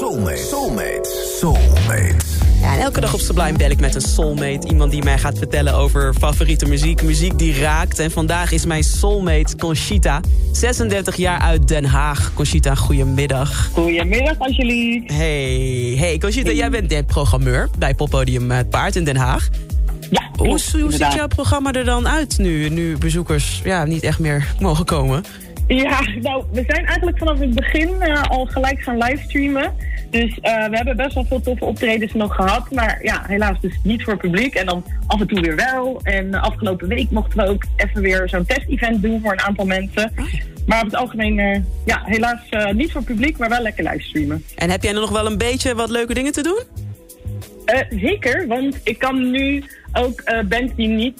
Soulmate. Soulmate. Soulmate. Ja, en elke dag op Sublime bel ik met een soulmate. Iemand die mij gaat vertellen over favoriete muziek. Muziek die raakt. En vandaag is mijn soulmate Conchita. 36 jaar uit Den Haag. Conchita, goedemiddag. Goedemiddag, Angelique. Hey, hey Conchita, jij bent de programmeur bij Poppodium Het Paard in Den Haag. Ja, Hoe, klopt, hoe ziet jouw programma er dan uit nu, nu bezoekers ja, niet echt meer mogen komen? Ja, nou, we zijn eigenlijk vanaf het begin eh, al gelijk gaan livestreamen. Dus eh, we hebben best wel veel toffe optredens nog gehad. Maar ja, helaas dus niet voor het publiek. En dan af en toe weer wel. En eh, afgelopen week mochten we ook even weer zo'n test-event doen voor een aantal mensen. Maar op het algemeen, ja, helaas niet voor het publiek, maar wel lekker livestreamen. En heb jij nog wel een beetje wat leuke dingen te doen? Zeker, want ik kan nu ook bands die niet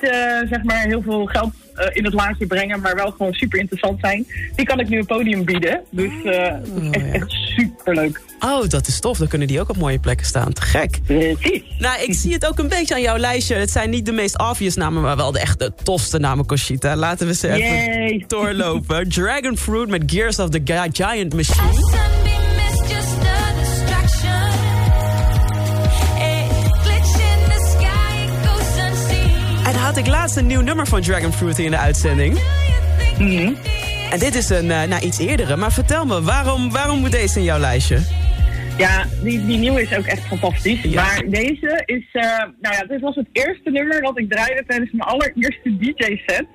zeg maar heel veel geld eh, in het laadje brengen, maar wel gewoon super interessant zijn, die kan ik nu een podium bieden. Dus eh, het is echt, ja. echt super leuk. Oh, dat is tof. Dan kunnen die ook op mooie plekken staan. Te gek. Precies. Nou, ik zie het ook een beetje aan jouw lijstje. Het zijn niet de meest obvious namen, maar wel de echte tofste namen, Conchita. Laten we ze even Yay. doorlopen. Dragon Fruit met Gears of the Gi- Giant Machine. Laatst een nieuw nummer van Dragon Fruit hier in de uitzending. Mhm. En dit is een eh, nou, iets eerdere. Maar vertel me, waarom, waarom moet deze in jouw lijstje? Ja, die, die nieuwe is ook echt fantastisch. Ja. Maar deze is, eh, nou ja, dit was het eerste nummer dat ik draaide tijdens mijn allereerste DJ-set.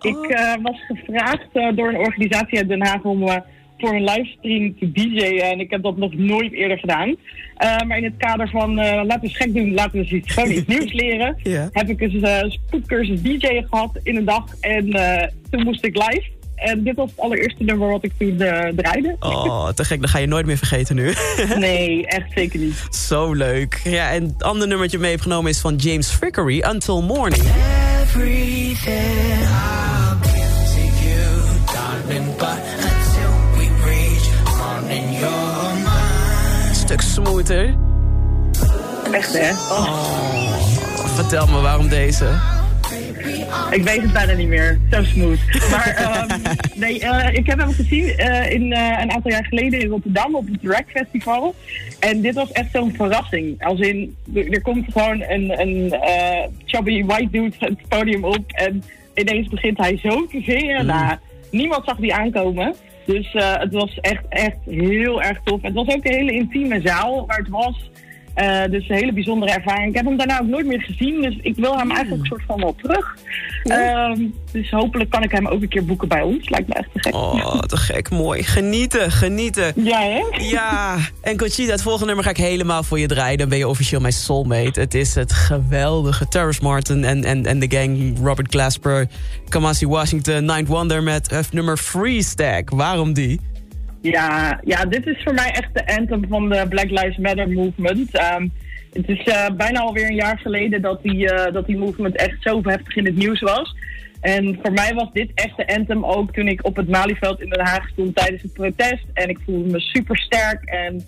Ik Oh. eh, was gevraagd door een organisatie uit Den Haag om voor een livestream te DJ'en. En ik heb dat nog nooit eerder gedaan. Eh, maar in het kader van eh, laten we eens gek doen, laten we eens iets, gewoon iets nieuws leren. Heb ik dus een spoedcursus DJ'en gehad in een dag. En eh, toen moest ik live. En dit was het allereerste nummer wat ik toen eh, draaide. Oh, te gek. Dat ga je nooit meer vergeten nu. Nee, echt zeker niet. Zo leuk. Ja, en het andere nummertje mee heb genomen is van James Frickery, Until Morning. everything. Stuk smoother. Echt hè? Vertel me waarom deze. Ik weet het bijna niet meer. Zo smooth. Maar ehm, nee, eh, ik heb hem gezien eh, in, eh, een aantal jaar geleden in Rotterdam op het Rack Festival. En dit was echt zo'n verrassing. Als in, er, komt gewoon een, een chubby white dude het podium op. En ineens begint hij zo te zingen. Nou, niemand zag die aankomen. Dus eh, het was echt, echt heel erg tof. Het was ook een hele intieme zaal waar het was. Eh, dus een hele bijzondere ervaring. Ik heb hem daarna ook nooit meer gezien, dus ik wil hem eigenlijk een soort van wel terug. Ehm, dus hopelijk kan ik hem ook een keer boeken bij ons. Lijkt me echt te gek. Oh, te gek. Mooi. Genieten, genieten. Ja, hè? Ja, en Conchita, het volgende nummer ga ik helemaal voor je draaien. Dan ben je officieel mijn soulmate. Het is het geweldige Terrace Martin en, en, en de gang Robert Glasper, Kamasi Washington, Ninth Wonder met het nummer Free Stack. Waarom die? Ja, ja, dit is voor mij echt de anthem van de Black Lives Matter movement. Ehm, het is eh, bijna alweer een jaar geleden dat die, eh, dat die movement echt zo heftig in het nieuws was. En voor mij was dit echt de anthem ook toen ik op het Malieveld in Den Haag stond tijdens het protest. En ik voelde me super sterk en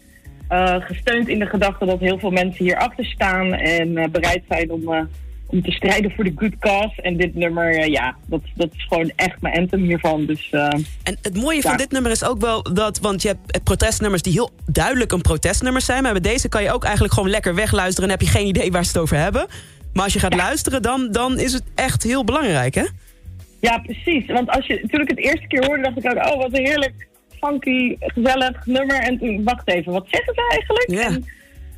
eh, gesteund in de gedachte dat heel veel mensen hierachter staan en bereid zijn om, om te strijden voor de good cause. En dit nummer, eh, ja, dat, dat is gewoon echt mijn anthem hiervan. Dus eh, En het mooie van dit nummer is ook wel dat... want je hebt protestnummers die heel duidelijk een protestnummer zijn... maar bij deze kan je ook eigenlijk gewoon lekker wegluisteren... en heb je geen idee waar ze het over hebben. Maar als je gaat luisteren, dan, dan is het echt heel belangrijk, hè? Ja, precies. Want als je, toen ik het eerste keer hoorde, dacht ik ook, oh, wat een heerlijk, funky, gezellig nummer. En toen, wacht even, wat zeggen ze eigenlijk? Ja. En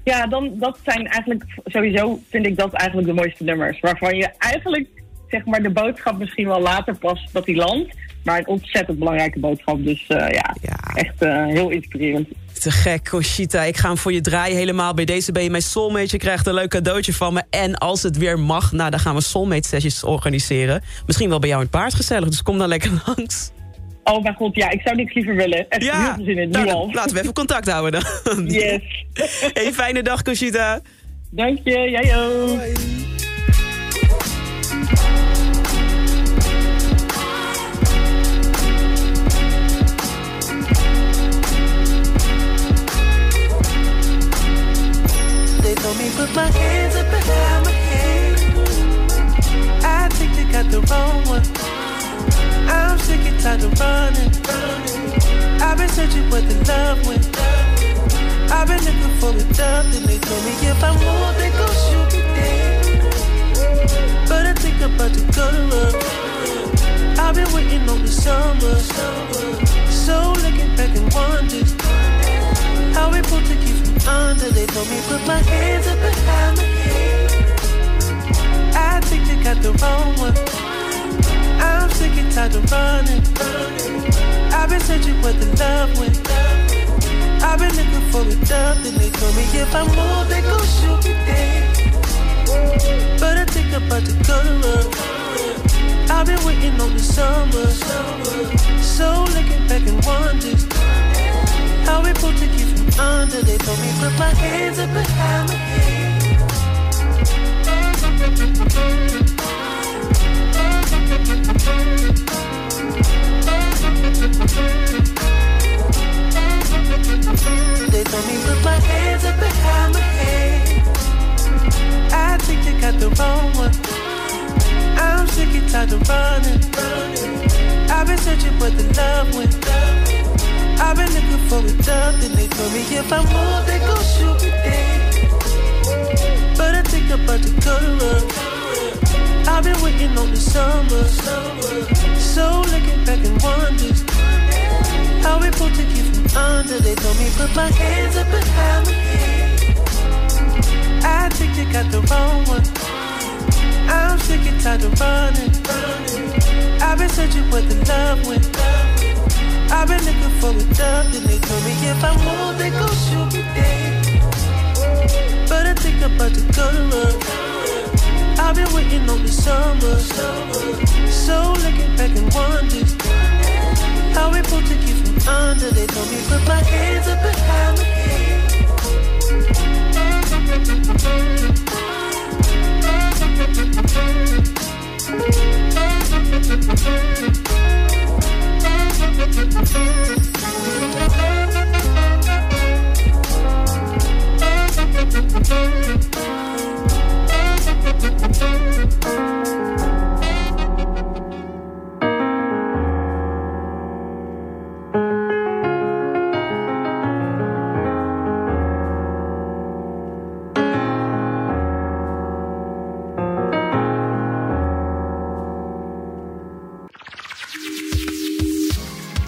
ja, dan, dat zijn eigenlijk, sowieso vind ik dat eigenlijk de mooiste nummers. Waarvan je eigenlijk, zeg maar, de boodschap misschien wel later pas dat die landt. Maar een ontzettend belangrijke boodschap. Dus eh, ja, Ja. echt eh, heel inspirerend. Te gek, Conchita. Ik ga hem voor je draaien helemaal. Bij deze ben je mijn soulmate. Je krijgt een leuk cadeautje van me. En als het weer mag, nou, dan gaan we soulmate sessies organiseren. Misschien wel bij jou in het paard gezellig. Dus kom dan lekker langs. Oh mijn god, ja, ik zou niks liever willen. Echt heel veel zin in, nou, nu al. laten we even contact houden dan. Yes. Hey, fijne dag, Conchita. Dank je, jij ook. They told me put my hands up behind my head. I think they got the wrong one. I'm sick and tired of running. I've been searching for the love went. I've been looking for the dub, then they told me if I move, they gon' shoot me dead. But I think I'm about to go to. I've been waiting on the summer. So looking back and wonders how we put to keep from under. They told me put my hands up behind my head. I think they got the wrong one. I'm sick and tired of running. I've been searching where the love went. I've been looking for a dub, then they told me if I move, they gon' shoot me dead. But I think I'm about to go. I've been waiting on the summer. So looking back and wonders how we put to keep from under. They told me put my hands up behind my head. They told me put my hands up behind my head. I think they got the wrong one. I'm sick and tired of running. I've been searching where the love went. I've been looking for a they told me if I move, they gon' shoot put to keep from under. They told me put my hands up behind my head. I think they got the wrong one. I'm sick and tired of running. I've been searching where the love went. I've been looking for a dub, then they told me if I move, they gon' shoot me dead. But I think I'm about to go to work. I've been waiting on the summer. So looking back and wonders how we put to keep from under. They told me put my hands up behind my